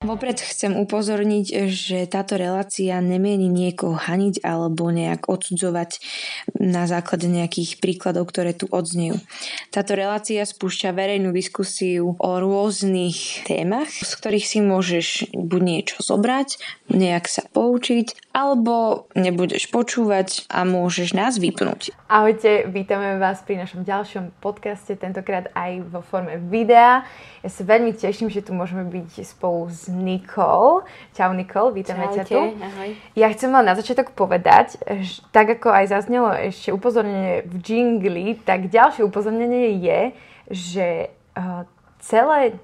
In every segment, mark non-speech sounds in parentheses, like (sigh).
Vopred chcem upozorniť, že táto relácia nemieni niekoho haniť alebo nejak odsudzovať na základe nejakých príkladov, ktoré tu odznejú. Táto relácia spúšťa verejnú diskusiu o rôznych témach, z ktorých si môžeš buď niečo zobrať, nejak sa poučiť, alebo nebudeš počúvať a môžeš nás vypnúť. Ahojte, vítame vás pri našom ďalšom podcaste, tentokrát aj vo forme videa. Ja sa veľmi teším, že tu môžeme byť spolu s Nikol. Čau Nikol, vítame ťa tu. ahoj. Ja chcem len na začiatok povedať, že tak ako aj zaznelo ešte upozornenie v jingli, tak ďalšie upozornenie je, že uh, celé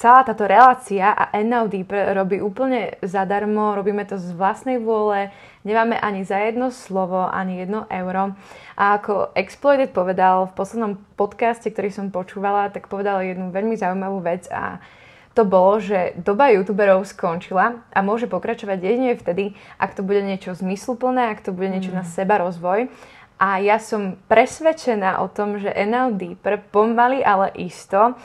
celá táto relácia a Deeper robí úplne zadarmo, robíme to z vlastnej vôle, nemáme ani za jedno slovo, ani jedno euro. A ako Exploited povedal v poslednom podcaste, ktorý som počúvala, tak povedal jednu veľmi zaujímavú vec a to bolo, že doba youtuberov skončila a môže pokračovať jedine vtedy, ak to bude niečo zmysluplné, ak to bude niečo na seba rozvoj. A ja som presvedčená o tom, že NL Deeper pomaly, ale isto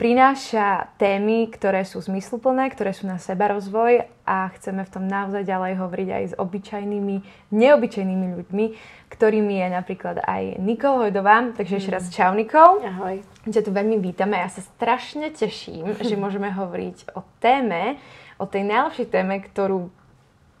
prináša témy, ktoré sú zmysluplné, ktoré sú na seba rozvoj a chceme v tom naozaj ďalej hovoriť aj s obyčajnými, neobyčajnými ľuďmi, ktorými je napríklad aj Nikol Hojdová. Takže ešte raz čau Nikol. Ahoj. Ťa tu veľmi vítame. Ja sa strašne teším, (laughs) že môžeme hovoriť o téme, o tej najlepšej téme, ktorú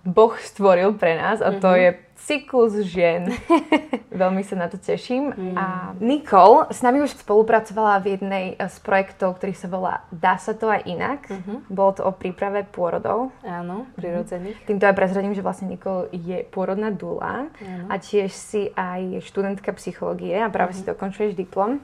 Boh stvoril pre nás a to je cyklus žien. (laughs) Veľmi sa na to teším. A Nicole s nami už spolupracovala v jednej z projektov, ktorý sa volá Dá sa to aj inak. Bolo to o príprave pôrodov. Áno, prirodzených. Týmto aj prezradím, že vlastne Nicole je pôrodná dula a tiež si aj študentka psychológie a práve si dokončuješ diplom.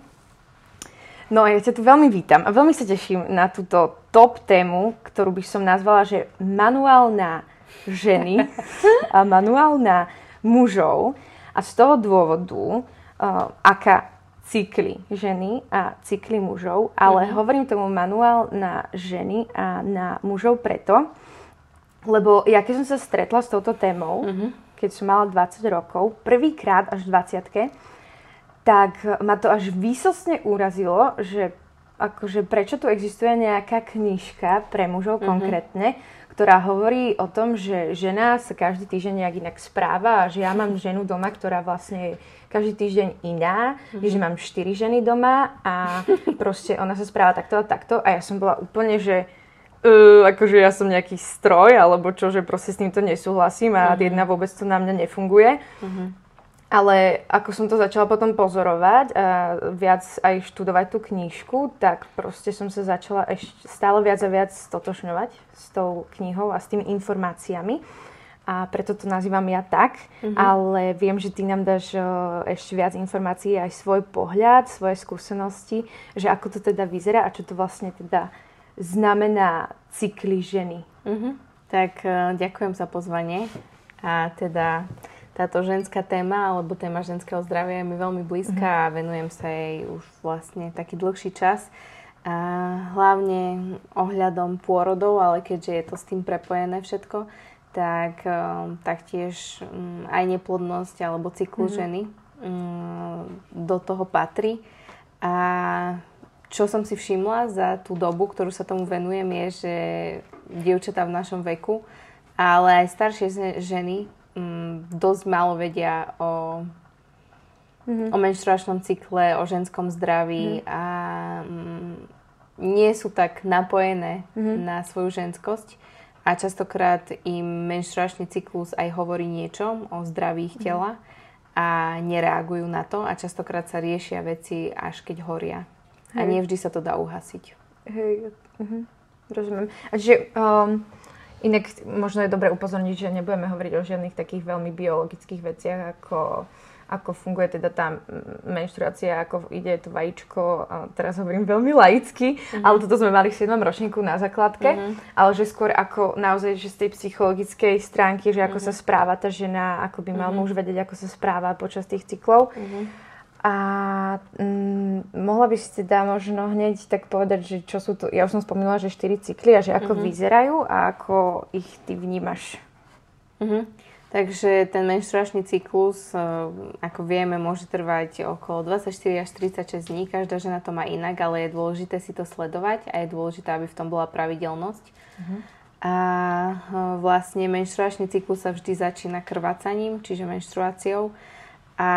No ja ťa tu veľmi vítam a veľmi sa teším na túto top tému, ktorú by som nazvala, že manuál na ženy (laughs) a manuál na mužov. A z toho dôvodu, uh, aká cykly ženy a cykly mužov, ale hovorím tomu manuál na ženy a na mužov preto, lebo ja keď som sa stretla s touto témou, keď som mala 20 rokov, prvýkrát až v 20 tak ma to až výsostne úrazilo, že akože prečo tu existuje nejaká knižka pre mužov konkrétne, ktorá hovorí o tom, že žena sa každý týždeň nejak inak správa a že ja mám ženu doma, ktorá vlastne je každý týždeň iná, že mám štyri ženy doma a (laughs) proste ona sa správa takto a takto a ja som bola úplne, že uh, akože ja som nejaký stroj alebo čo, že proste s týmto nesúhlasím a jedna vôbec to na mňa nefunguje. Ale ako som to začala potom pozorovať a viac aj študovať tú knížku, tak proste som sa začala ešte stále viac a viac stotožňovať s tou knihou a s tými informáciami. A preto to nazývam ja tak, ale viem, že ty nám dáš ešte viac informácií, aj svoj pohľad, svoje skúsenosti, že ako to teda vyzerá a čo to vlastne teda znamená cykly ženy. Mhm. Tak e, ďakujem za pozvanie. A teda táto ženská téma, alebo téma ženského zdravia je mi veľmi blízka a venujem sa jej už vlastne taký dlhší čas. A hlavne ohľadom pôrodov, ale keďže je to s tým prepojené všetko, tak e, taktiež mm, aj neplodnosť alebo cyklus ženy mm, do toho patrí. A čo som si všimla za tú dobu, ktorú sa tomu venujem, je, že dievčatá v našom veku, ale aj staršie ženy mm, dosť málo vedia o, o menštruačnom cykle, o ženskom zdraví a mm, nie sú tak napojené na svoju ženskosť. A častokrát im menštruačný cyklus aj hovorí niečo o zdraví ich tela a nereagujú na to a častokrát sa riešia veci až keď horia. A nie vždy sa to dá uhasiť. Hej, uh-huh. rozumiem. A že um, inak možno je dobre upozorniť, že nebudeme hovoriť o žiadnych takých veľmi biologických veciach ako ako funguje teda tá menštruácia, ako ide to vajíčko, teraz hovorím veľmi laicky, mm-hmm. ale toto sme mali v 7. ročníku na základke, mm-hmm. ale že skôr ako naozaj, že z tej psychologickej stránky, že ako mm-hmm. sa správa tá žena, ako by mal mm-hmm. muž vedieť, ako sa správa počas tých cyklov. Mm-hmm. A mm, mohla by si teda možno hneď tak povedať, že čo sú to, ja už som spomínala, že 4 cykly a že ako mm-hmm. vyzerajú a ako ich ty vnímaš. Mm-hmm. Takže ten menštruačný cyklus, e, ako vieme, môže trvať okolo 24 až 36 dní. Každá žena to má inak, ale je dôležité si to sledovať a je dôležité, aby v tom bola pravidelnosť. Mm-hmm. A e, vlastne menštruačný cyklus sa vždy začína krvácaním, čiže menštruáciou a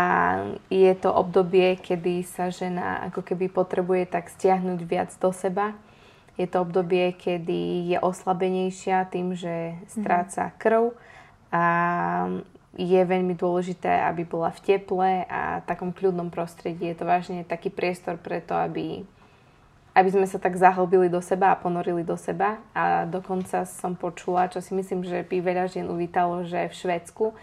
je to obdobie, kedy sa žena ako keby potrebuje tak stiahnuť viac do seba. Je to obdobie, kedy je oslabenejšia tým, že stráca mhm. krv a je veľmi dôležité, aby bola v teple a takom kľudnom prostredí. Je to vážne taký priestor pre to, aby, aby sme sa tak zahlbili do seba a ponorili do seba. A dokonca som počula, čo si myslím, že by veľa žien uvítalo, že v Švedsku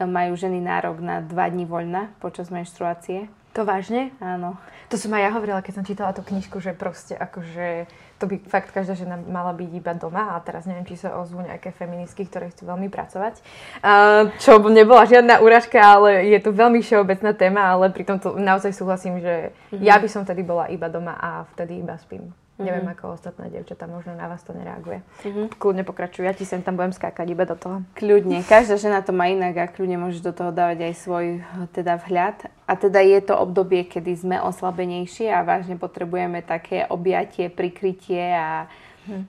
majú ženy nárok na dva dní voľna počas menštruácie. To vážne? Áno. To som aj ja hovorila, keď som čítala tú knižku, že proste akože to by fakt každá žena mala byť iba doma a teraz neviem, či sa ozvú nejaké feministky, ktoré chcú veľmi pracovať. Uh, čo nebola žiadna úražka, ale je to veľmi všeobecná téma, ale pritom to naozaj súhlasím, že mm-hmm. ja by som vtedy bola iba doma a vtedy iba spím. Mm-hmm. Neviem, ako ostatné dievčatá, možno na vás to nereaguje. Mm-hmm. Kľudne pokračuj, ja ti sem tam budem skákať iba do toho. Kľudne, každá žena to má inak a kľudne môžeš do toho dávať aj svoj teda vhľad. A teda je to obdobie, kedy sme oslabenejšie a vážne potrebujeme také objatie, prikrytie a Hmm.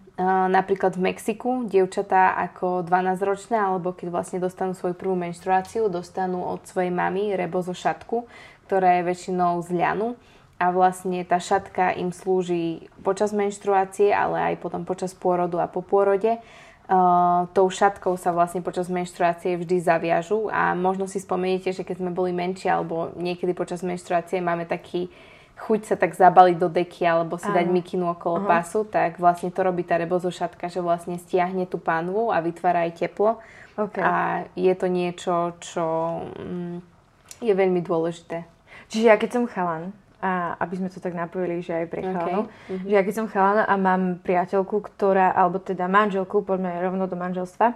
Napríklad v Mexiku dievčatá ako 12-ročné, alebo keď vlastne dostanú svoju prvú menštruáciu, dostanú od svojej mamy rebozo šatku, ktorá je väčšinou z ľanu a vlastne tá šatka im slúži počas menštruácie, ale aj potom počas pôrodu a po pôrode. Uh, tou šatkou sa vlastne počas menštruácie vždy zaviažu a možno si spomeniete, že keď sme boli menšie alebo niekedy počas menštruácie máme taký chuť sa tak zabaliť do deky alebo si Áno. dať mikinu okolo uh-huh. pasu, tak vlastne to robí tá rebozo šatka, že vlastne stiahne tú pánvu a vytvára aj teplo. Okay. A je to niečo, čo mm, je veľmi dôležité. Čiže ja keď som chalan, a aby sme to tak napojili, že aj pre chalanov. Okay. Mm-hmm. Že ja keď som chalana a mám priateľku, ktorá, alebo teda manželku, poďme rovno do manželstva, o,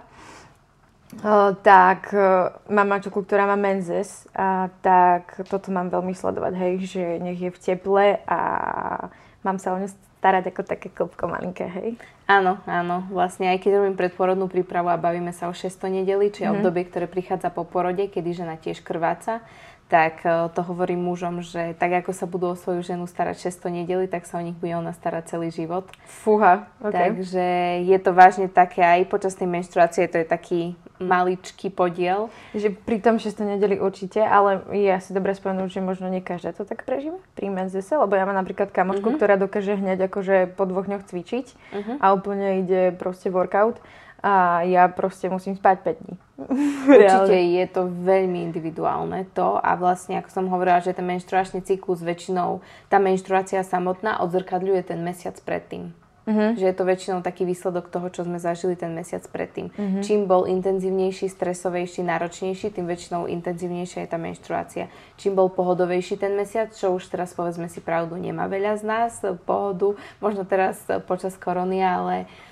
tak o, mám manželku, ktorá má menzes a tak toto mám veľmi sledovať, hej, že nech je v teple a mám sa o ňu starať ako také klopko malinké, hej? Áno, áno. Vlastne aj keď robím predporodnú prípravu a bavíme sa o 600 nedeli, či mm-hmm. obdobie, ktoré prichádza po porode, kedy žena tiež krváca, tak e, to hovorím mužom, že tak ako sa budú o svoju ženu starať 600 nedeli, tak sa o nich bude ona starať celý život. Fúha, okay. Takže je to vážne také aj počas tej menštruácie, to je taký maličký podiel. Že pri tom 600 nedeli určite, ale je asi dobre spomenúť, že možno nie každá to tak prežíva pri menzese, lebo ja mám napríklad kamošku, uh-huh. ktorá dokáže hneď akože po dvoch dňoch cvičiť uh-huh. a úplne ide proste workout a ja proste musím spať 5 dní. (laughs) Určite je to veľmi individuálne to a vlastne, ako som hovorila, že ten menštruačný cyklus väčšinou, tá menštruácia samotná odzrkadľuje ten mesiac predtým. Uh-huh. Že je to väčšinou taký výsledok toho, čo sme zažili ten mesiac predtým. Uh-huh. Čím bol intenzívnejší, stresovejší, náročnejší, tým väčšinou intenzívnejšia je tá menštruácia. Čím bol pohodovejší ten mesiac, čo už teraz povedzme si pravdu, nemá veľa z nás pohodu, možno teraz počas korony, ale Mm,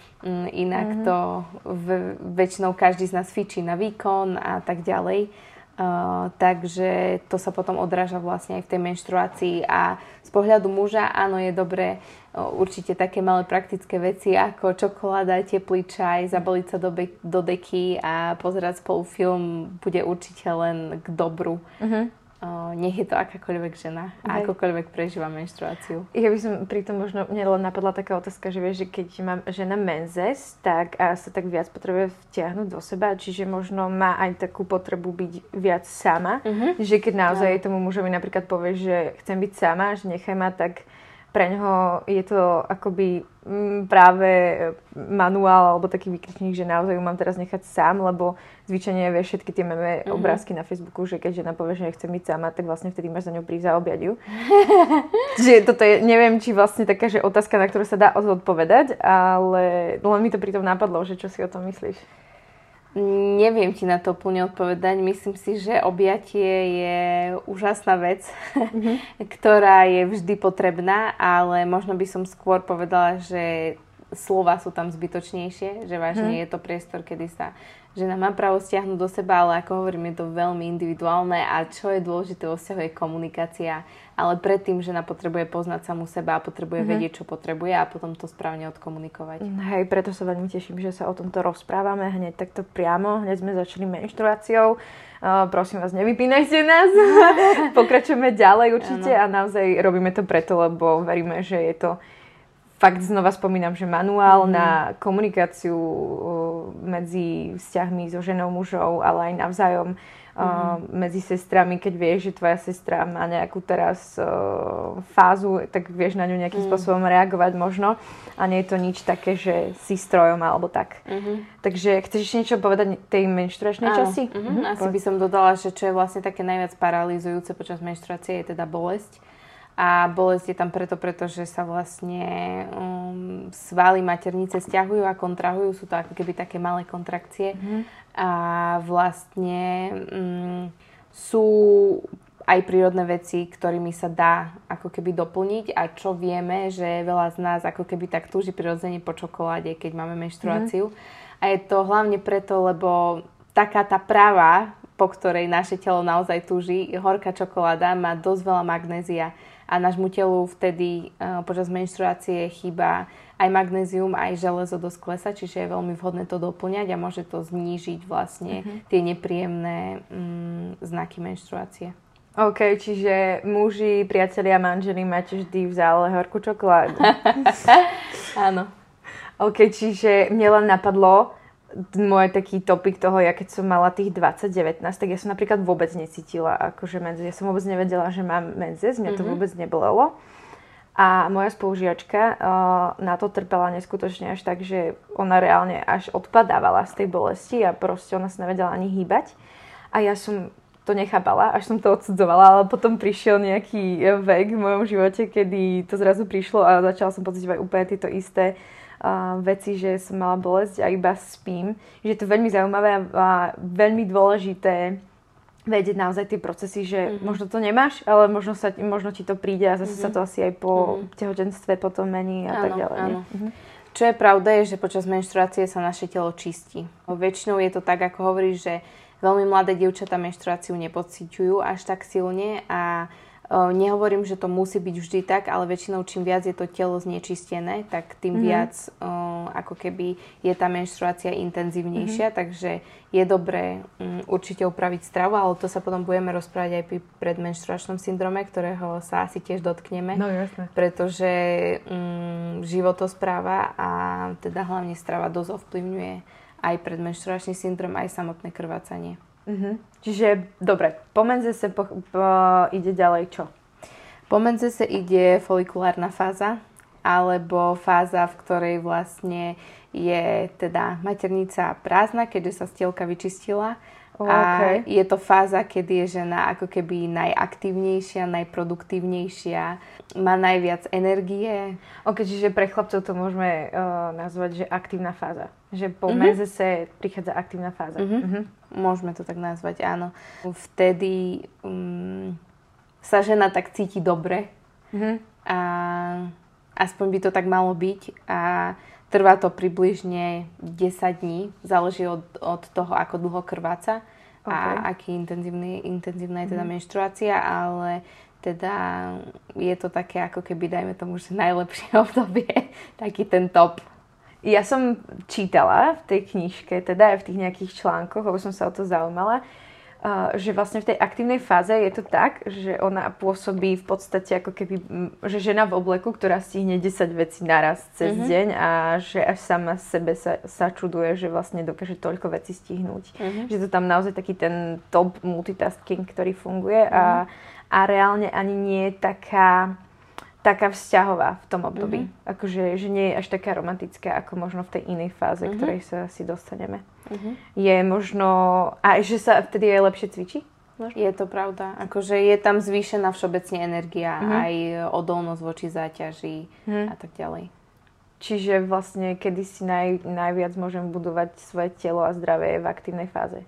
inak mm-hmm. to v, väčšinou každý z nás fičí na výkon a tak ďalej. Uh, takže to sa potom odráža vlastne aj v tej menštruácii a z pohľadu muža áno je dobré uh, určite také malé praktické veci ako čokoláda, teplý čaj, zabaliť sa do, be- do deky a pozerať spolu film bude určite len k dobru. Uh-huh nech je to akákoľvek žena a akokoľvek prežíva menštruáciu. Ja by som pri tom možno, mne len napadla taká otázka, že vieš, že keď má žena menzes, tak a sa tak viac potrebuje vtiahnuť do seba, čiže možno má aj takú potrebu byť viac sama, uh-huh. že keď naozaj no. tomu mužovi napríklad povie, že chcem byť sama, že nechaj ma, tak pre ňoho je to akoby mm, práve manuál alebo taký výkričník, že naozaj ju mám teraz nechať sám, lebo zvyčajne vieš všetky tie meme mm-hmm. obrázky na Facebooku, že keď žena povie, že nechce byť sama, tak vlastne vtedy máš za ňou prísť a objať ju. (laughs) Čiže toto je, neviem, či vlastne taká, že otázka, na ktorú sa dá odpovedať, ale len mi to pritom napadlo, že čo si o tom myslíš. Neviem ti na to úplne odpovedať. Myslím si, že objatie je úžasná vec, mm-hmm. (laughs) ktorá je vždy potrebná, ale možno by som skôr povedala, že slova sú tam zbytočnejšie, že vážne mm. je to priestor, kedy sa žena má právo stiahnuť do seba, ale ako hovorím, je to veľmi individuálne a čo je dôležité vo vzťahu je komunikácia. Ale predtým žena potrebuje poznať samú seba a potrebuje mm-hmm. vedieť, čo potrebuje a potom to správne odkomunikovať. Hej, preto sa veľmi teším, že sa o tomto rozprávame hneď takto priamo. Hneď sme začali menštruáciou. Uh, prosím vás, nevypínajte nás. (laughs) Pokračujeme ďalej určite ano. a naozaj robíme to preto, lebo veríme, že je to fakt znova spomínam, že manuál mm. na komunikáciu medzi vzťahmi so ženou, mužou, ale aj navzájom mm. medzi sestrami, keď vieš, že tvoja sestra má nejakú teraz uh, fázu, tak vieš na ňu nejakým mm. spôsobom reagovať možno a nie je to nič také, že si strojom alebo tak. Mm-hmm. Takže chceš ešte niečo povedať tej menštruačnej časti? Mm-hmm. Mm-hmm. Asi by som dodala, že čo je vlastne také najviac paralizujúce počas menštruácie je teda bolesť a bolesť je tam preto, pretože sa vlastne um, svaly maternice stiahujú a kontrahujú. Sú to ako keby také malé kontrakcie. Mm-hmm. A vlastne um, sú aj prírodné veci, ktorými sa dá ako keby doplniť a čo vieme, že veľa z nás ako keby tak túži prirodzene po čokoláde, keď máme menštruáciu. Mm-hmm. A je to hlavne preto, lebo taká tá práva, po ktorej naše telo naozaj túži, horká čokoláda má dosť veľa magnézia a nášmu telu vtedy uh, počas menštruácie chýba aj magnézium, aj železo dosť klesa, čiže je veľmi vhodné to doplňať a môže to znížiť vlastne mm-hmm. tie nepríjemné um, znaky menštruácie. OK, čiže muži, priatelia, manželi máte vždy v zále horkú čokoládu. (laughs) (laughs) Áno. OK, čiže mne len napadlo, môj taký topik toho, ja keď som mala tých 20-19, tak ja som napríklad vôbec necítila akože menzes. Ja som vôbec nevedela, že mám menzes, mňa to mm-hmm. vôbec nebolelo. A moja spolužiačka uh, na to trpela neskutočne až tak, že ona reálne až odpadávala z tej bolesti a proste ona sa nevedela ani hýbať. A ja som to nechápala, až som to odsudzovala, ale potom prišiel nejaký vek v mojom živote, kedy to zrazu prišlo a začala som pocitovať úplne tieto isté uh, veci, že som mala bolesť a iba spím. Že je to veľmi zaujímavé a veľmi dôležité vedieť naozaj tie procesy, že mm-hmm. možno to nemáš, ale možno, sa, možno ti to príde a zase mm-hmm. sa to asi aj po mm-hmm. tehotenstve potom mení a áno, tak ďalej. Áno. Mm-hmm. Čo je pravda je, že počas menštruácie sa naše telo čistí. Väčšinou je to tak, ako hovoríš, že veľmi mladé dievčatá menštruáciu nepociťujú až tak silne a Nehovorím, že to musí byť vždy tak, ale väčšinou čím viac je to telo znečistené, tak tým mm-hmm. viac ako keby je tá menštruácia intenzívnejšia, mm-hmm. takže je dobré um, určite upraviť stravu, ale to sa potom budeme rozprávať aj pri predmenštruačnom syndrome, ktorého sa asi tiež dotkneme. No jasne. Pretože um, životospráva a teda hlavne strava dosť ovplyvňuje aj predmenštruačný syndrom, aj samotné krvácanie. Uh-huh. Čiže, dobre, po menzese po, po, ide ďalej čo? Po menzese ide folikulárna fáza, alebo fáza, v ktorej vlastne je teda maternica prázdna, keďže sa stielka vyčistila. Oh, okay. A je to fáza, kedy je žena ako keby najaktívnejšia, najproduktívnejšia, má najviac energie. Ok, čiže pre chlapcov to môžeme uh, nazvať, že aktívna fáza. Že po mm-hmm. mezese prichádza aktívna fáza. Mm-hmm. Mm-hmm. Môžeme to tak nazvať, áno. Vtedy um, sa žena tak cíti dobre mm-hmm. a aspoň by to tak malo byť a trvá to približne 10 dní, záleží od, od toho, ako dlho krváca okay. a aký intenzívny, intenzívna je teda mm-hmm. menštruácia, ale teda je to také ako keby, dajme tomu, že najlepšie (laughs) obdobie, taký ten top. Ja som čítala v tej knižke, teda aj v tých nejakých článkoch, lebo som sa o to zaujímala, že vlastne v tej aktívnej fáze je to tak, že ona pôsobí v podstate ako keby, že žena v obleku, ktorá stihne 10 vecí naraz cez mm-hmm. deň a že až sama sebe sa, sa čuduje, že vlastne dokáže toľko vecí stihnúť. Mm-hmm. Že to tam naozaj taký ten top multitasking, ktorý funguje mm-hmm. a, a reálne ani nie je taká taká vzťahová v tom období. Mm-hmm. Akože, že nie je až taká romantická, ako možno v tej inej fáze, mm-hmm. ktorej sa si dostaneme. Mm-hmm. Je možno... A že sa vtedy je lepšie cvičí? Možno? Je to pravda. Akože je tam zvýšená všeobecne energia, mm-hmm. aj odolnosť voči záťaži mm-hmm. a tak ďalej. Čiže vlastne, kedy si naj, najviac môžem budovať svoje telo a zdravie v aktívnej fáze?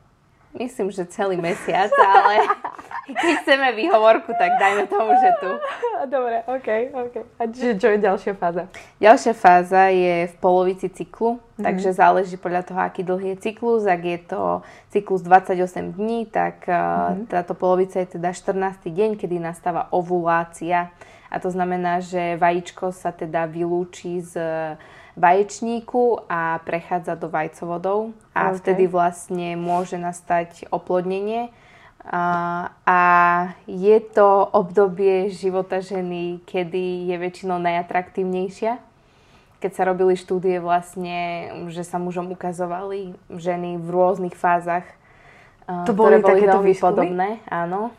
Myslím, že celý mesiac, ale (laughs) keď chceme výhovorku, tak dajme tomu, že tu. Dobre, OK, OK. A čiže čo je ďalšia fáza? Ďalšia fáza je v polovici cyklu, mm-hmm. takže záleží podľa toho, aký dlhý je cyklus. Ak je to cyklus 28 dní, tak mm-hmm. táto polovica je teda 14. deň, kedy nastáva ovulácia. A to znamená, že vajíčko sa teda vylúči z vaječníku a prechádza do vajcovodov a okay. vtedy vlastne môže nastať oplodnenie. A, a je to obdobie života ženy, kedy je väčšinou najatraktívnejšia. Keď sa robili štúdie vlastne, že sa mužom ukazovali ženy v rôznych fázach, to boli, ktoré boli veľmi výskumy? podobné. Áno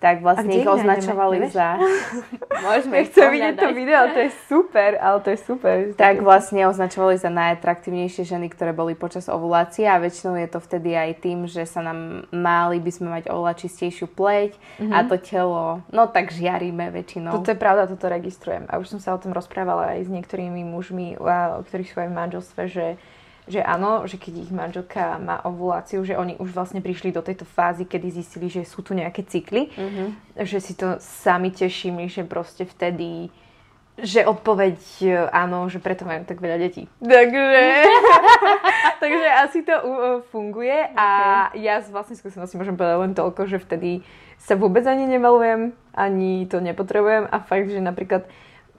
tak vlastne ich označovali nevieš? za... (laughs) Môžeme Chcem vidieť to video, to je super, ale to je super. Tak vlastne označovali za najatraktívnejšie ženy, ktoré boli počas ovulácie a väčšinou je to vtedy aj tým, že sa nám mali by sme mať oveľa čistejšiu pleť mm-hmm. a mhm. to telo, no tak žiaríme väčšinou. Toto je pravda, toto registrujem. A už som sa o tom rozprávala aj s niektorými mužmi, o ktorých sú aj v manželstve, že že áno, že keď ich manželka má ovuláciu, že oni už vlastne prišli do tejto fázy, kedy zistili, že sú tu nejaké cykly, mm-hmm. že si to sami teším, že proste vtedy že odpoveď e, áno, že preto majú tak veľa detí. Takže, (laughs) takže asi to uh, funguje okay. a ja z vlastnej skúsenosti môžem povedať len toľko, že vtedy sa vôbec ani nemalujem, ani to nepotrebujem a fakt, že napríklad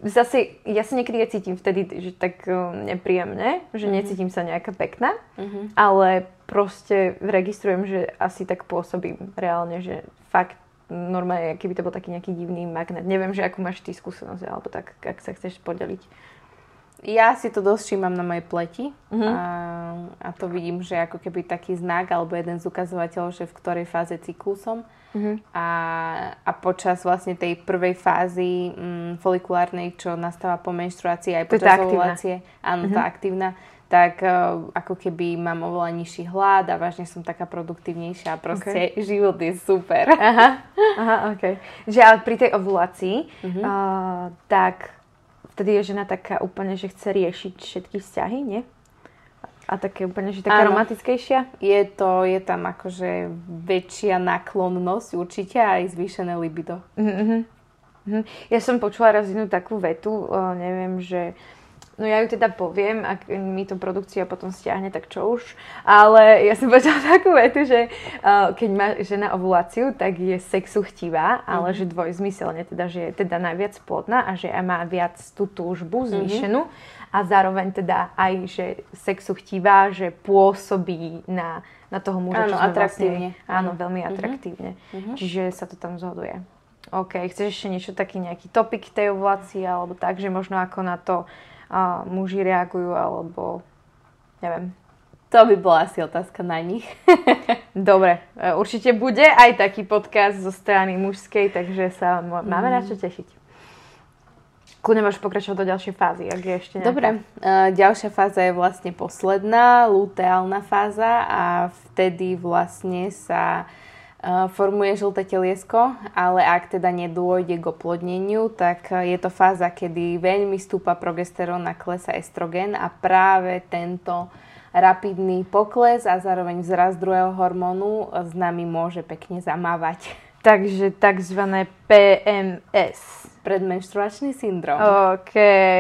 zase ja sa niekedy cítim vtedy, že tak uh, nepríjemne, že mm-hmm. necítim sa nejaká pekná, mm-hmm. ale proste registrujem, že asi tak pôsobím reálne, že fakt normálne, keby to bol taký nejaký divný magnet. Neviem, že akú máš ty skúsenosť, alebo tak, ak sa chceš podeliť. Ja si to dosť všímam na mojej pleti mm-hmm. a, a to vidím, že ako keby taký znak alebo jeden z ukazovateľov, že v ktorej fáze cyklu som. Mm-hmm. A, a počas vlastne tej prvej fázy mm, folikulárnej, čo nastáva po menštruácii aj počas ovulácie, áno, mm-hmm. tá aktívna, tak uh, ako keby mám oveľa nižší hlad a vážne som taká produktívnejšia proste okay. život je super. Aha, aha ok. Že ale pri tej ovulácii, mm-hmm. uh, tak vtedy je žena taká úplne, že chce riešiť všetky vzťahy, nie? A také úplne, že taká romantickejšia? Je to, je tam akože väčšia náklonnosť určite aj zvýšené libido. Mm-hmm. Ja som počula raz jednu takú vetu, uh, neviem, že No ja ju teda poviem, ak mi to produkcia potom stiahne, tak čo už. Ale ja som počula (laughs) takú vetu, že uh, keď má žena ovuláciu, tak je sexu chtivá, ale mm-hmm. že dvojzmyselne, teda, že je teda najviac plodná a že má viac tú túžbu mhm. zvýšenú. Mm-hmm a zároveň teda aj, že sexu chtivá, že pôsobí na, na toho muža. Áno, atraktívne. Vlastne, áno, veľmi mhm. atraktívne. Uh-huh. Čiže sa to tam zhoduje. OK, chceš ešte niečo taký nejaký topik tej ovulácii, alebo tak, že možno ako na to uh, muži reagujú, alebo neviem. To by bola asi otázka na nich. (laughs) Dobre, e, určite bude aj taký podcast zo strany mužskej, takže sa máme mm. na čo tešiť. Kľudne môžeš pokračovať do ďalšej fázy, ak je ešte nejaká. Dobre, uh, ďalšia fáza je vlastne posledná, luteálna fáza a vtedy vlastne sa uh, formuje žlté teliesko, ale ak teda nedôjde k oplodneniu, tak je to fáza, kedy veľmi stúpa progesterón a klesa estrogen a práve tento rapidný pokles a zároveň vzrast druhého hormónu s nami môže pekne zamávať. Takže tzv. PMS. Predmenštruačný syndrom. OK,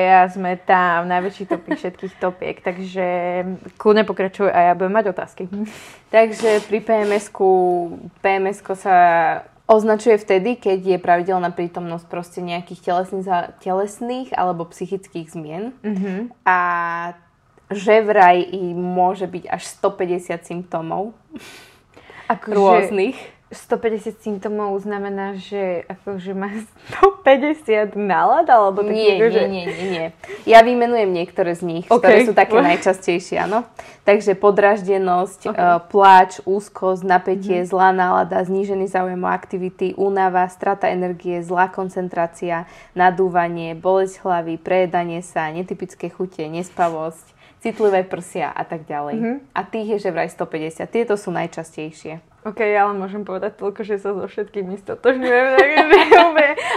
ja sme tam, najväčší topik všetkých topiek, takže kľudne pokračuj a ja budem mať otázky. Takže pri PMS-ku, PMS sa označuje vtedy, keď je pravidelná prítomnosť proste nejakých telesných, telesných alebo psychických zmien. Mm-hmm. A že vraj môže byť až 150 symptómov. Ako rôznych. Že 150 symptómov znamená, že akože má 150 nálad? Alebo tak nie, nie, že... nie, nie, nie. Ja vymenujem niektoré z nich, okay. ktoré sú také (laughs) najčastejšie, áno. Takže podraždenosť, okay. uh, pláč, úzkosť, napätie, mm-hmm. zlá nálada, znížený záujem o aktivity, únava, strata energie, zlá koncentrácia, nadúvanie, bolesť hlavy, prejedanie sa, netypické chute, nespavosť, citlivé prsia a tak ďalej. Mm-hmm. A tých je že vraj 150. Tieto sú najčastejšie. OK, ale môžem povedať toľko, že sa so všetkým stotožňujem. (laughs) Takže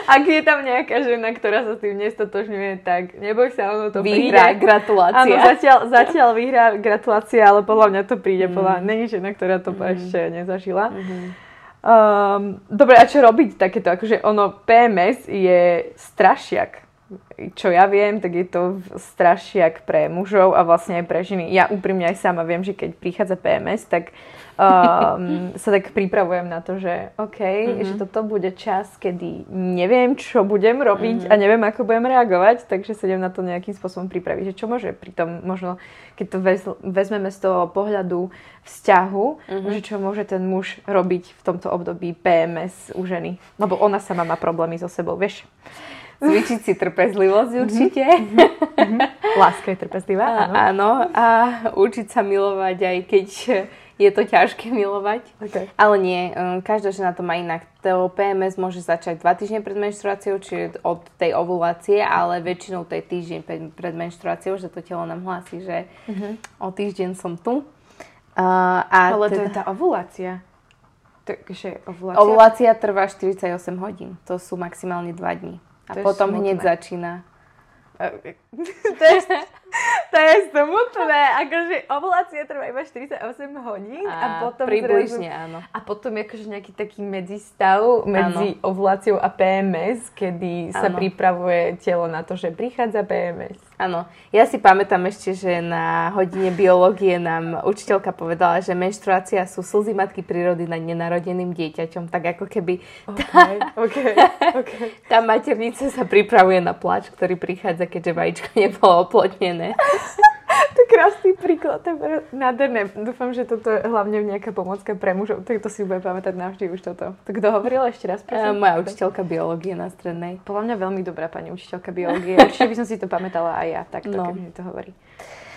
ak je tam nejaká žena, ktorá sa s tým nestotožňuje, tak neboj sa, ono to Vyhrá, príde. gratulácia. Áno, zatiaľ, zatiaľ vyhrá gratulácia, ale podľa mňa to príde. Podľa, není žena, ktorá to Mm. ešte nezažila. Mhm. Um, dobre, a čo robiť takéto? Akože ono, PMS je strašiak. Čo ja viem, tak je to strašiak pre mužov a vlastne aj pre ženy. Ja úprimne aj sama viem, že keď prichádza PMS, tak um, sa tak pripravujem na to, že OK, mm-hmm. že toto bude čas, kedy neviem, čo budem robiť mm-hmm. a neviem, ako budem reagovať, takže sa idem na to nejakým spôsobom pripraviť. Že čo môže pri tom, možno keď to vez, vezmeme z toho pohľadu vzťahu, mm-hmm. že čo môže ten muž robiť v tomto období PMS u ženy. Lebo ona sama má problémy so sebou, vieš. Cvičiť si trpezlivosť určite. Láska je trpezlivá, áno. áno, a učiť sa milovať, aj keď je to ťažké milovať. Okay. Ale nie, um, každá žena to má inak. To PMS môže začať 2 týždne pred menštruáciou, čiže od tej ovulácie, ale väčšinou to je týždeň pred- menštruáciou, že to telo nám hlási, že o týždeň som tu. Uh, a Ale to teda- je tá ovulácia. Takže ovulácia... Ovulácia trvá 48 hodín. To sú maximálne 2 dní. A To potom hneď začína. (laughs) to, je, to je smutné. Akože ovulácia trvá iba 48 hodín a, potom približne zrazu- áno. A potom akože nejaký taký medzistav medzi ovuláciou a PMS, kedy sa Áno. pripravuje telo na to, že prichádza PMS. Áno, ja si pamätám ešte, že na hodine biológie nám učiteľka povedala, že menštruácia sú slzy matky prírody nad nenarodeným dieťaťom, tak ako keby Okay, okay, okay. (laughs) tá maternica sa pripravuje na plač, ktorý prichádza, keďže vajíčko nebolo oplotnené. (laughs) To je krásny príklad, to je nádherné. Dúfam, že toto je hlavne nejaká pomocka pre mužov, tak to si bude pamätať navždy už toto. Tak kto hovoril ešte raz? Prosím? moja učiteľka biológie na strednej. Podľa mňa veľmi dobrá pani učiteľka biológie. (laughs) Určite by som si to pamätala aj ja, takto, no. keď mi to hovorí.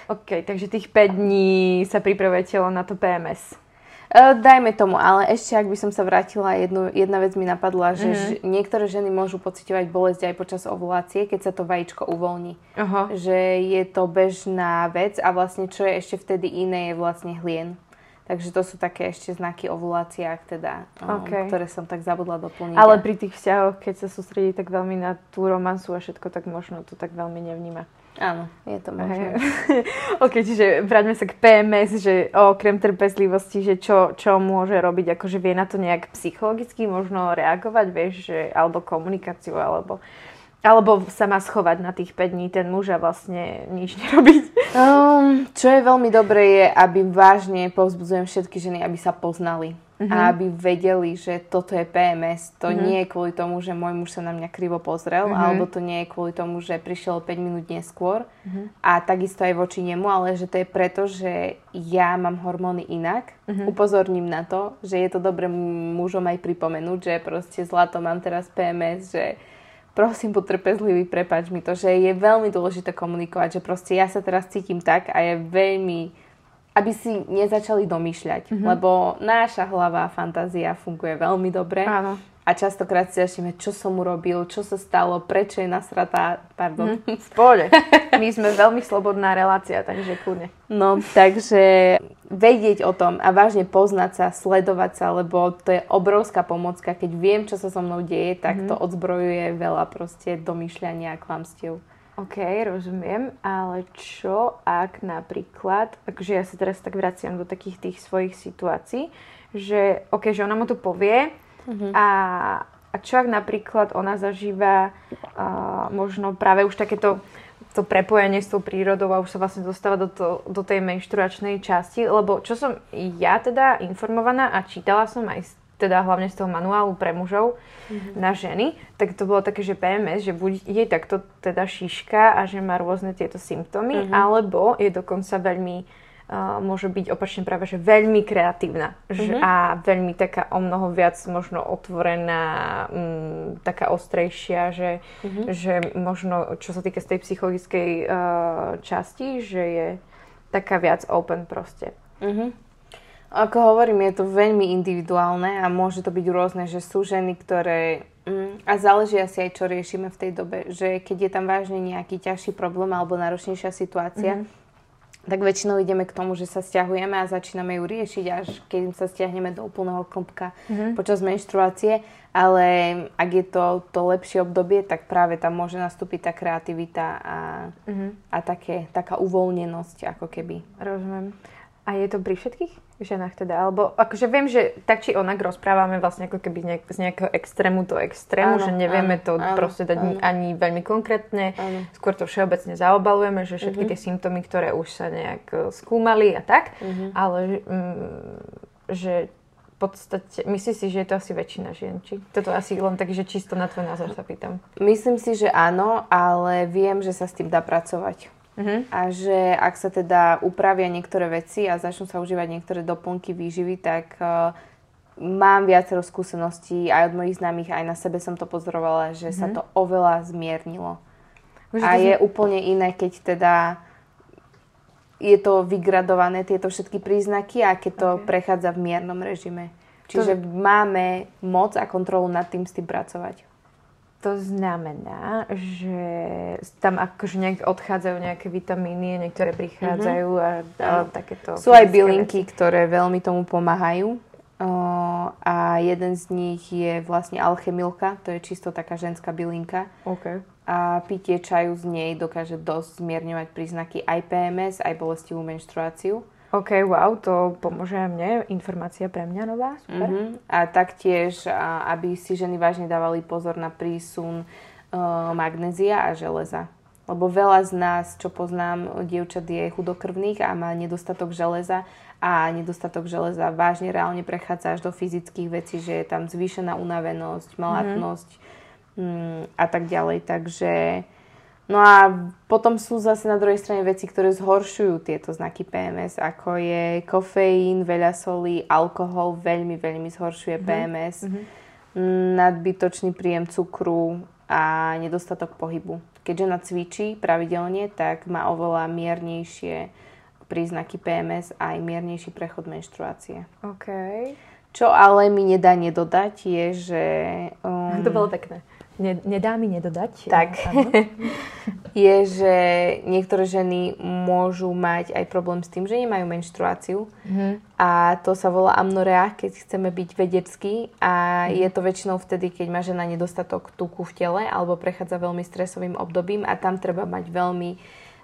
OK, takže tých 5 dní sa pripravuje telo na to PMS. E, dajme tomu, ale ešte ak by som sa vrátila, jednu, jedna vec mi napadla, že mm-hmm. niektoré ženy môžu pociťovať bolesť aj počas ovulácie, keď sa to vajíčko uvoľní. Aha. Že je to bežná vec a vlastne čo je ešte vtedy iné je vlastne hlien. Takže to sú také ešte znaky ovulácie, ak teda, um, OK. ktoré som tak zabudla doplniť. Ale pri tých vzťahoch, keď sa sústredí tak veľmi na tú romansu a všetko, tak možno to tak veľmi nevníma. Áno, je to možné. (laughs) OK, čiže vráťme sa k PMS, že okrem trpezlivosti, že čo, čo môže robiť, akože vie na to nejak psychologicky možno reagovať, vieš, že, alebo komunikáciu, alebo, alebo sa má schovať na tých 5 dní ten muž a vlastne nič nerobiť. Um, čo je veľmi dobré je, aby vážne povzbudzujem všetky ženy, aby sa poznali. Mhm. A aby vedeli, že toto je PMS. To nie je kvôli tomu, že môj muž sa na mňa krivo pozrel, Mhm. alebo to nie je kvôli tomu, že prišiel 5 minút neskôr. Mhm. A takisto aj voči nemu, ale že to je preto, že ja mám hormóny inak. Mhm. Upozorním na to, že je to dobré mužom aj pripomenúť, že proste zlato mám teraz PMS, že prosím, buď trpezlivý, prepač mi to, že je veľmi dôležité komunikovať, že proste ja sa teraz cítim tak a je veľmi aby si nezačali domýšľať, mm-hmm. lebo náša hlava a fantázia funguje veľmi dobre Áno. A častokrát si začneme, čo som urobil, čo sa stalo, prečo je nasratá, pardon. V pohode. (laughs) My sme veľmi slobodná relácia, takže kľudne. No, takže vedieť o tom a vážne poznať sa, sledovať sa, lebo to je obrovská pomocka. Keď viem, čo sa so mnou deje, tak to odzbrojuje veľa proste domýšľania a klamstiev. OK, rozumiem, ale čo ak napríklad, akože ja sa teraz tak vraciam do takých tých svojich situácií, že OK, že ona mu to povie Mhm. a, a čo ak napríklad ona zažíva uh, možno práve už takéto to prepojenie s tou prírodou a už sa vlastne dostáva do, to, do tej menštruačnej časti, lebo čo som ja teda informovaná a čítala som aj teda hlavne z toho manuálu pre mužov mm-hmm. na ženy, tak to bolo také, že PMS, že buď je takto teda šiška a že má rôzne tieto symptómy, mm-hmm. alebo je dokonca veľmi, uh, môže byť opačne práve, že veľmi kreatívna že, a veľmi taká o mnoho viac možno otvorená, mm, taká ostrejšia, že, že možno čo sa týka z tej psychologickej uh, časti, že je taká viac open proste. Mhm. Ako hovorím, je to veľmi individuálne a môže to byť rôzne, že sú ženy, ktoré... Mm, a záleží asi aj, čo riešime v tej dobe, že keď je tam vážne nejaký ťažší problém alebo náročnejšia situácia, tak väčšinou ideme k tomu, že sa stiahujeme a začíname ju riešiť, až keď sa stiahneme do úplného klopka mm-hmm. počas menštruácie. Ale ak je to to lepšie obdobie, tak práve tam môže nastúpiť tá kreativita a, mm-hmm. a také, taká uvoľnenosť ako keby. Rozumiem. A je to pri všetkých ženách teda? Alebo akože viem, že tak či onak rozprávame vlastne ako keby nejak, z nejakého extrému do extrému, áno, že nevieme áno, to áno, proste dať áno. ani veľmi konkrétne. Áno. Skôr to všeobecne zaobalujeme, že všetky uh-huh. tie symptómy, ktoré už sa nejak e, skúmali a tak, uh-huh. ale mm, že v podstate, myslíš si, že je to asi väčšina žien? Či toto asi len tak, že čisto na tvoj názor sa pýtam. Myslím si, že áno, ale viem, že sa s tým dá pracovať. Uh-huh. A že ak sa teda upravia niektoré veci a začnú sa užívať niektoré doplnky výživy, tak uh, mám viacero skúseností aj od mojich známych, aj na sebe som to pozorovala, že uh-huh. sa mhm. to oveľa zmiernilo. Už a je úplne iné, keď teda je to vygradované, tieto všetky príznaky a keď to okay. prechádza v miernom režime. Čiže to... máme moc a kontrolu nad tým s tým pracovať. To znamená, že tam akože nejak odchádzajú nejaké vitamíny, niektoré prichádzajú mm-hmm. a, a takéto... Sú aj bylinky, veci. ktoré veľmi tomu pomáhajú. O, a jeden z nich je vlastne alchemilka, to je čisto taká ženská bylinka. Okay. A pitie čaju z nej dokáže dosť zmierňovať príznaky aj PMS, aj bolestivú menštruáciu. OK, wow, to pomôže mne. Informácia pre mňa nová, super. Uh-huh. A taktiež, aby si ženy vážne dávali pozor na prísun uh, magnézia a železa. Lebo veľa z nás, čo poznám, dievčat je chudokrvných a má nedostatok železa a nedostatok železa vážne reálne prechádza až do fyzických vecí, že je tam zvýšená unavenosť, malátnosť mm-hmm. a tak ďalej. Takže No a potom sú zase na druhej strane veci, ktoré zhoršujú tieto znaky PMS, ako je kofeín, veľa solí, alkohol veľmi, veľmi zhoršuje mm-hmm. PMS, mm-hmm. nadbytočný príjem cukru a nedostatok pohybu. Keď žena cvičí pravidelne, tak má oveľa miernejšie príznaky PMS a aj miernejší prechod menštruácie. OK. Čo ale mi nedá nedodať je, že... Um, (laughs) to bolo pekné nedá mi nedodať. Tak. (laughs) je, že niektoré ženy môžu mať aj problém s tým, že nemajú menštruáciu. Mm. A to sa volá amnorea, keď chceme byť vedecký. A mm. je to väčšinou vtedy, keď má žena nedostatok tuku v tele alebo prechádza veľmi stresovým obdobím a tam treba mať veľmi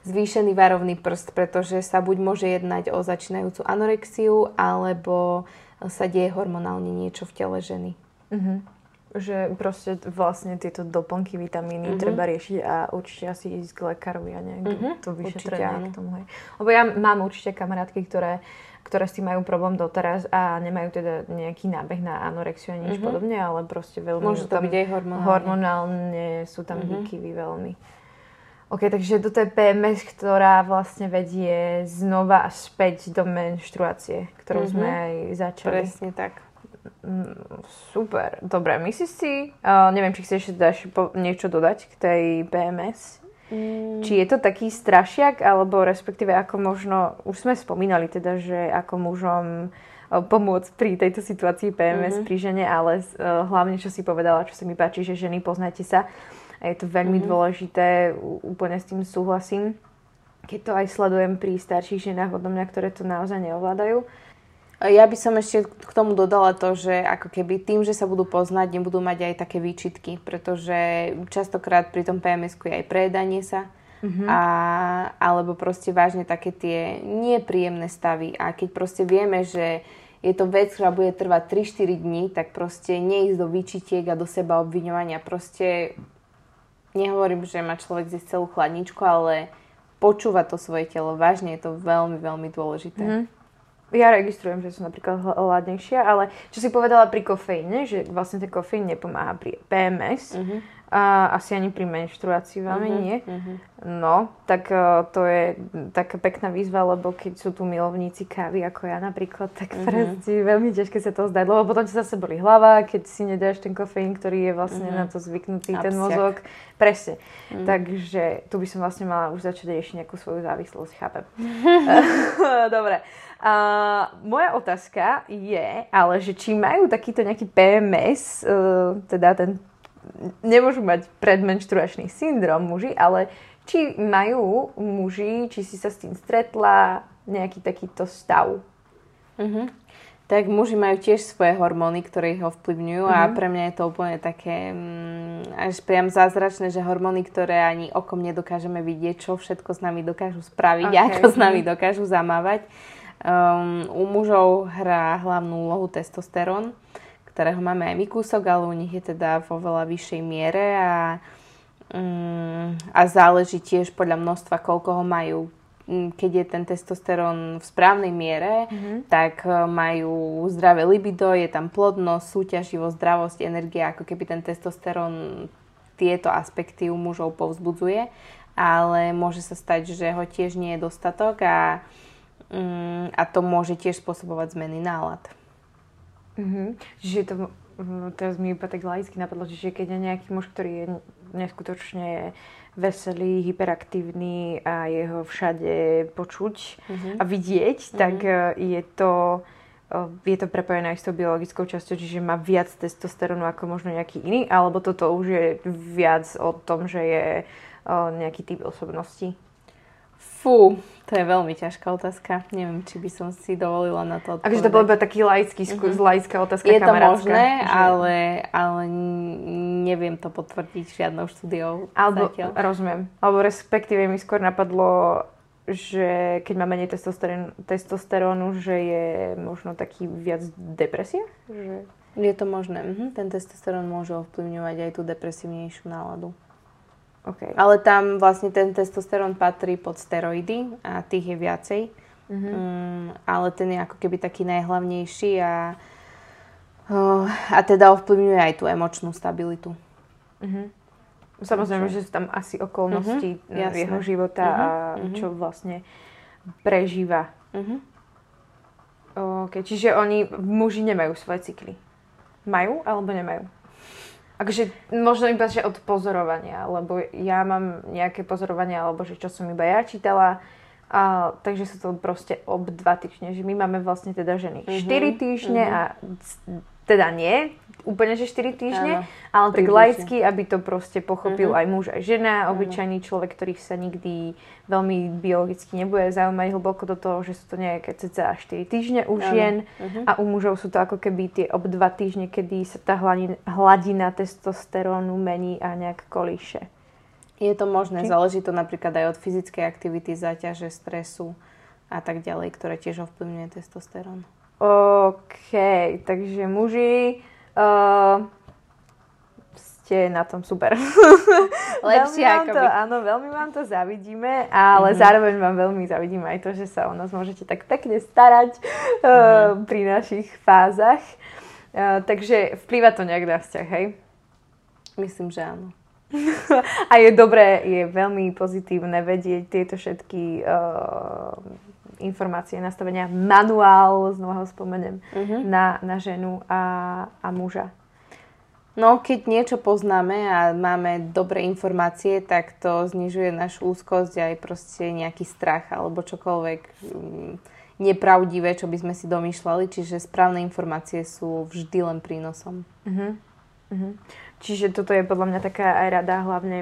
zvýšený varovný prst, pretože sa buď môže jednať o začínajúcu anorexiu alebo sa deje hormonálne niečo v tele ženy. Mm-hmm že proste vlastne tieto doplnky vitamíny uh-huh. treba riešiť a určite asi ísť k lekárovi a nejak uh-huh. to vyšetrenie k tomu. Hej. Lebo ja mám určite kamarátky, ktoré, ktoré s tým majú problém doteraz a nemajú teda nejaký nábeh na anorexiu ani nič uh-huh. podobne, ale proste veľmi... Môže to byť aj hormonálne. Hormonálne sú tam uh-huh. výkyvy veľmi. OK, takže toto je PMS, ktorá vlastne vedie znova a späť do menštruácie, ktorú uh-huh. sme aj začali. Presne tak. Mm, super, dobre. Myslíš si, uh, neviem, či chceš dáš niečo dodať k tej PMS? Mm. Či je to taký strašiak, alebo respektíve ako možno, už sme spomínali teda, že ako mužom pomôcť pri tejto situácii PMS mm-hmm. pri žene, ale uh, hlavne, čo si povedala, čo sa mi páči, že ženy poznáte sa. A je to veľmi mm-hmm. dôležité, úplne s tým súhlasím. Keď to aj sledujem pri starších ženách odo mňa, ktoré to naozaj neovládajú, ja by som ešte k tomu dodala to, že ako keby tým, že sa budú poznať, nebudú mať aj také výčitky, pretože častokrát pri tom pms je aj prejedanie sa, mm-hmm. a, alebo proste vážne také tie nepríjemné stavy. A keď proste vieme, že je to vec, ktorá bude trvať 3-4 dní, tak proste neísť do výčitiek a do seba obviňovania. Proste nehovorím, že má človek zjesť celú chladničku, ale počúva to svoje telo. Vážne je to veľmi, veľmi dôležité. Mm-hmm ja registrujem, že sú napríklad hladnejšia, ale čo si povedala pri kofeíne, že vlastne ten kofeín nepomáha pri PMS, uh-huh. Mhm. a asi ani pri menštruácii veľmi uh-huh. nie. Uh-huh. No, tak uh, to je taká pekná výzva, lebo keď sú tu milovníci kávy ako ja napríklad, tak uh-huh. presne veľmi ťažké sa to zdať, lebo potom ti zase boli hlava, keď si nedáš ten kofeín, ktorý je vlastne uh-huh. na to zvyknutý, Absiak. ten mozog. Presne. Uh-huh. Takže tu by som vlastne mala už začať riešiť nejakú svoju závislosť, chápem. (laughs) Dobre. Uh, moja otázka je, ale že či majú takýto nejaký PMS, uh, teda ten, nemôžu mať predmenštruačný syndrom muži, ale či majú muži, či si sa s tým stretla, nejaký takýto stav. Uh-huh. Tak muži majú tiež svoje hormóny, ktoré ich ovplyvňujú uh-huh. a mhm. pre mňa je to úplne také mm, až priam zázračné, že hormóny, ktoré ani okom nedokážeme vidieť, čo všetko s nami dokážu spraviť, okay. ako s nami dokážu zamávať. Um, u mužov hrá hlavnú úlohu testosterón, ktorého máme aj my kúsok, ale u nich je teda vo veľa vyššej miere a, um, a záleží tiež podľa množstva, koľko ho majú mm, keď je ten testosterón v správnej miere, mm-hmm. tak e, majú zdravé libido, je tam plodnosť, súťaživosť, zdravosť, energia, ako keby ten testosterón tieto aspekty u mužov povzbudzuje, ale môže sa stať, že ho tiež nie je dostatok a Mm, a to môže tiež spôsobovať zmeny nálad. Mm-hmm. Čiže to, mm, teraz mi iba tak laicky napadlo, že keď je nejaký muž, ktorý je neskutočne veselý, hyperaktívny a jeho všade počuť mm-hmm. a vidieť, mm-hmm. tak e, je to, e, je to prepojené aj s tou biologickou časťou, čiže má viac testosterónu ako možno nejaký iný, alebo toto už je viac o tom, že je e, nejaký typ osobnosti? Fú, to je veľmi ťažká otázka. Neviem, či by som si dovolila na to odpovedať. Akože to bol iba taký laický, mm-hmm. laická otázka Je to možné, že... ale, ale neviem to potvrdiť žiadnou štúdiou. Alebo, zatiaľ. rozumiem. Alebo respektíve mi skôr napadlo, že keď má menej testosterónu, že je možno taký viac depresia? Že... Je to možné. Mhm. Ten testosterón môže ovplyvňovať aj tú depresívnejšiu náladu. Okay. Ale tam vlastne ten testosterón patrí pod steroidy a tých je viacej. Mm-hmm. Um, ale ten je ako keby taký najhlavnejší a, uh, a teda ovplyvňuje aj tú emočnú stabilitu. Mm-hmm. Samozrejme, že sú tam asi okolnosti mm-hmm, jeho života mm-hmm, a mm-hmm. čo vlastne prežíva. Mm-hmm. Okay, čiže oni, muži nemajú svoje cykly. Majú alebo nemajú? Akože možno iba že od pozorovania, lebo ja mám nejaké pozorovania, alebo že čo som iba ja čítala, a, takže sú to proste ob dva týždne, že my máme vlastne teda ženy mm-hmm. 4 týždne mm-hmm. a teda nie, úplne, že 4 týždne, Áno, ale tak laicky, aby to proste pochopil uh-huh. aj muž, aj žena, obyčajný človek, ktorý sa nikdy veľmi biologicky nebude zaujímať hlboko do toho, že sú to nejaké cca 4 týždne u žien uh-huh. a u mužov sú to ako keby tie ob 2 týždne, kedy sa tá hladina, hladina testosterónu mení a nejak kolíše. Je to možné, Či? záleží to napríklad aj od fyzickej aktivity, záťaže, stresu a tak ďalej, ktoré tiež ovplyvňuje testosterón. OK, takže muži uh, ste na tom super. (laughs) Lepšie ako to, Áno, veľmi vám to zavidíme, ale mm-hmm. zároveň vám veľmi zavidíme aj to, že sa o nás môžete tak pekne starať uh, mm-hmm. pri našich fázach. Uh, takže vplýva to nejak na vzťah, hej? Myslím, že áno. (laughs) a je dobré, je veľmi pozitívne vedieť tieto všetky uh, informácie, nastavenia, manuál, znova ho spomeniem, uh-huh. na, na ženu a, a muža. No, keď niečo poznáme a máme dobré informácie, tak to znižuje našu úzkosť aj proste nejaký strach alebo čokoľvek mm, nepravdivé, čo by sme si domýšľali. Čiže správne informácie sú vždy len prínosom. Uh-huh. Uh-huh. Čiže toto je podľa mňa taká aj rada, hlavne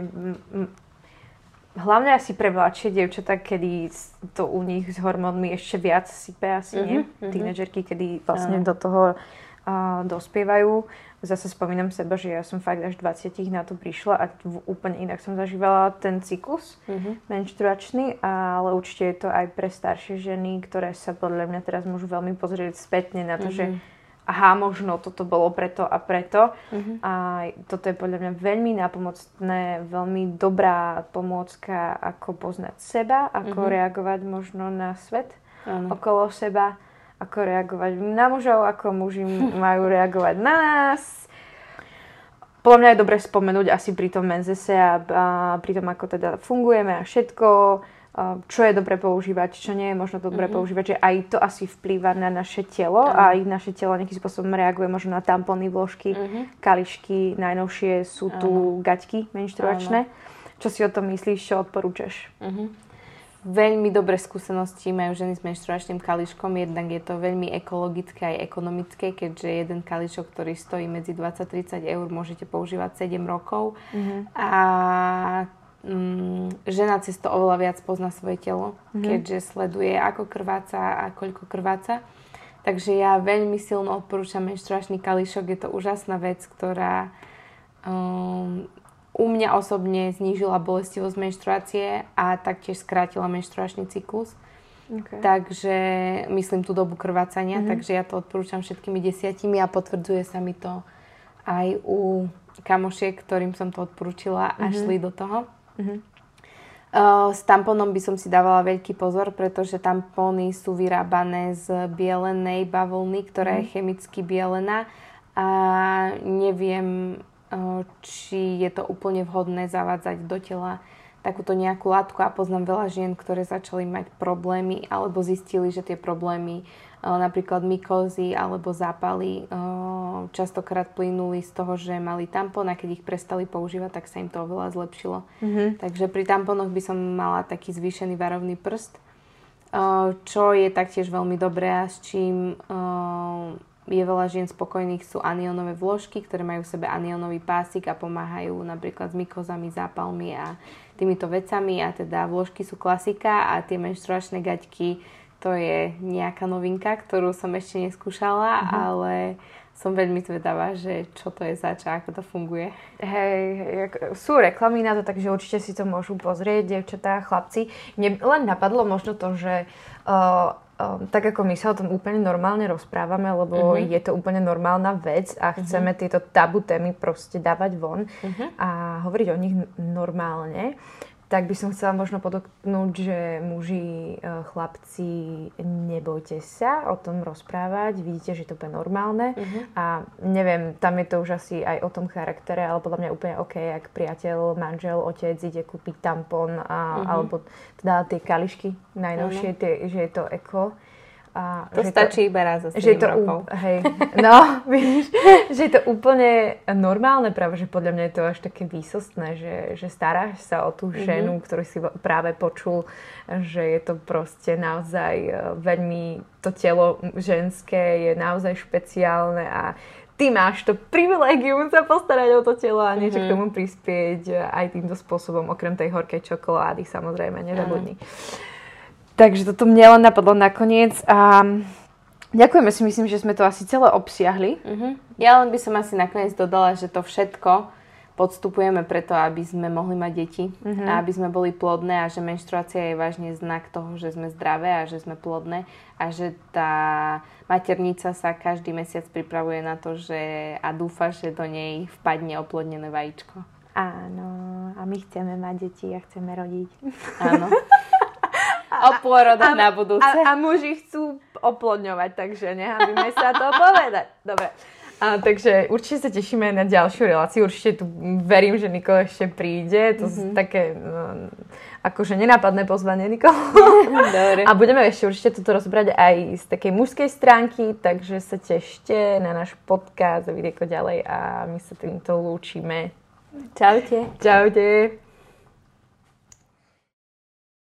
hlavne asi pre mladšie dievčatá, kedy to u nich s hormónmi ešte viac sype asi, uh-huh, nie? Uh-huh. Tínežerky, kedy vlastne uh-huh. do toho uh, dospievajú. Zase spomínam seba, že ja som fakt až 20 na to prišla a úplne inak som zažívala ten cyklus uh-huh. menštruačný, ale určite je to aj pre staršie ženy, ktoré sa podľa mňa teraz môžu veľmi pozrieť spätne na to, uh-huh. že aha, možno toto bolo preto a preto. Uh-huh. A toto je podľa mňa veľmi nápomocné, veľmi dobrá pomôcka, ako poznať seba, ako uh-huh. reagovať možno na svet uh-huh. okolo seba, ako reagovať na mužov, ako muži (laughs) majú reagovať na nás. Podľa mňa je dobre spomenúť asi pri tom menzese a, a pri tom, ako teda fungujeme a všetko čo je dobre používať, čo nie je možno dobre mm-hmm. používať, že aj to asi vplýva na naše telo mm-hmm. a aj naše telo nejakým spôsobom reaguje možno na tampony, vložky, mm-hmm. kališky, najnovšie sú tu mm-hmm. gaťky menštruačné. Čo si o tom myslíš, čo odporúčaš? Mm-hmm. Veľmi dobré skúsenosti majú ženy s menštruačným kališkom, jednak je to veľmi ekologické aj ekonomické, keďže jeden kališok, ktorý stojí medzi 20-30 eur, môžete používať 7 rokov. Mm-hmm. A um, žena cez to oveľa viac pozná svoje telo, mm-hmm. keďže sleduje, ako krváca a koľko krváca. Takže ja veľmi silno odporúčam menštruačný kališok. Je to úžasná vec, ktorá um, u mňa osobne znížila bolestivosť menštruácie a taktiež skrátila menštruačný cyklus. Okay. Takže myslím tú dobu krvácania, mm-hmm. takže ja to odporúčam všetkými desiatimi a potvrdzuje sa mi to aj u kamošiek, ktorým som to odporúčila a mm-hmm. šli do toho. Mm-hmm. Uh, s tamponom by som si dávala veľký pozor, pretože tampóny sú vyrábané z bielenej bavlny, ktorá mm. je mhm. chemicky bielená a neviem, uh, či je to úplne vhodné zavádzať do tela takúto nejakú látku a poznám veľa žien, ktoré začali mať problémy alebo zistili, že tie problémy napríklad mykózy alebo zápaly častokrát plynuli z toho, že mali tampon a keď ich prestali používať, tak sa im to oveľa zlepšilo. Mm-hmm. Takže pri tamponoch by som mala taký zvýšený varovný prst, čo je taktiež veľmi dobré a s čím je veľa žien spokojných, sú anionové vložky, ktoré majú v sebe anionový pásik a pomáhajú napríklad s mykozami, zápalmi a týmito vecami a teda vložky sú klasika a tie menštruačné gaťky to je nejaká novinka, ktorú som ešte neskúšala, mm-hmm. ale som veľmi zvedavá, že čo to je zač a ako to funguje. Hej, sú reklamy na to, takže určite si to môžu pozrieť, devčatá, chlapci. Mne len napadlo možno to, že uh, uh, tak ako my sa o tom úplne normálne rozprávame, lebo uh-huh. je to úplne normálna vec a mhm. chceme uh-huh. tieto tabu témy proste dávať von uh-huh. a hovoriť o nich normálne tak by som chcela možno podotknúť, že muži, e, chlapci, nebojte sa o tom rozprávať, vidíte, že to je normálne uh-huh. a neviem, tam je to už asi aj o tom charaktere, ale podľa mňa úplne OK, ak priateľ, manžel, otec ide kúpiť tampon a, uh-huh. alebo teda tie kališky najnovšie, uh-huh. tie, že je to eko, a to stačí to, iba raz za 7 že to, rokov. Hej, no, (laughs) vidíš, že je to úplne normálne, práve, že podľa mňa je to až také výsostné, že, že staráš sa o tú mhm. ženu, mm-hmm. ktorú si práve počul, že je to proste naozaj e, veľmi, to telo ženské je naozaj špeciálne a ty máš to privilegium sa postarať o to telo a niečo mm-hmm. k tomu prispieť aj týmto spôsobom, okrem tej horkej čokolády, samozrejme, nezabudni. Mm. Takže toto mne len napadlo nakoniec a ďakujeme si, myslím, že sme to asi celé obsiahli. Uh-huh. Ja len by som asi nakoniec dodala, že to všetko podstupujeme preto, aby sme mohli mať deti uh-huh. a aby sme boli plodné a že menštruácia je vážne znak toho, že sme zdravé a že sme plodné a že tá maternica sa každý mesiac pripravuje na to, že a dúfa, že do nej vpadne oplodnené vajíčko. Áno, a my chceme mať deti a chceme rodiť. Áno. (laughs) o pôrodách na budúce. A, a muži chcú oplodňovať, takže necháme sa to povedať. Dobre. A, takže určite sa tešíme na ďalšiu reláciu. Určite tu verím, že Niko ešte príde. To mm-hmm. také no, akože nenápadné pozvanie, Niko. (laughs) Dobre. A budeme ešte určite toto rozbrať aj z takej mužskej stránky, takže sa tešte na náš podcast a ďalej a my sa týmto lúčime. Čaute. Čaute.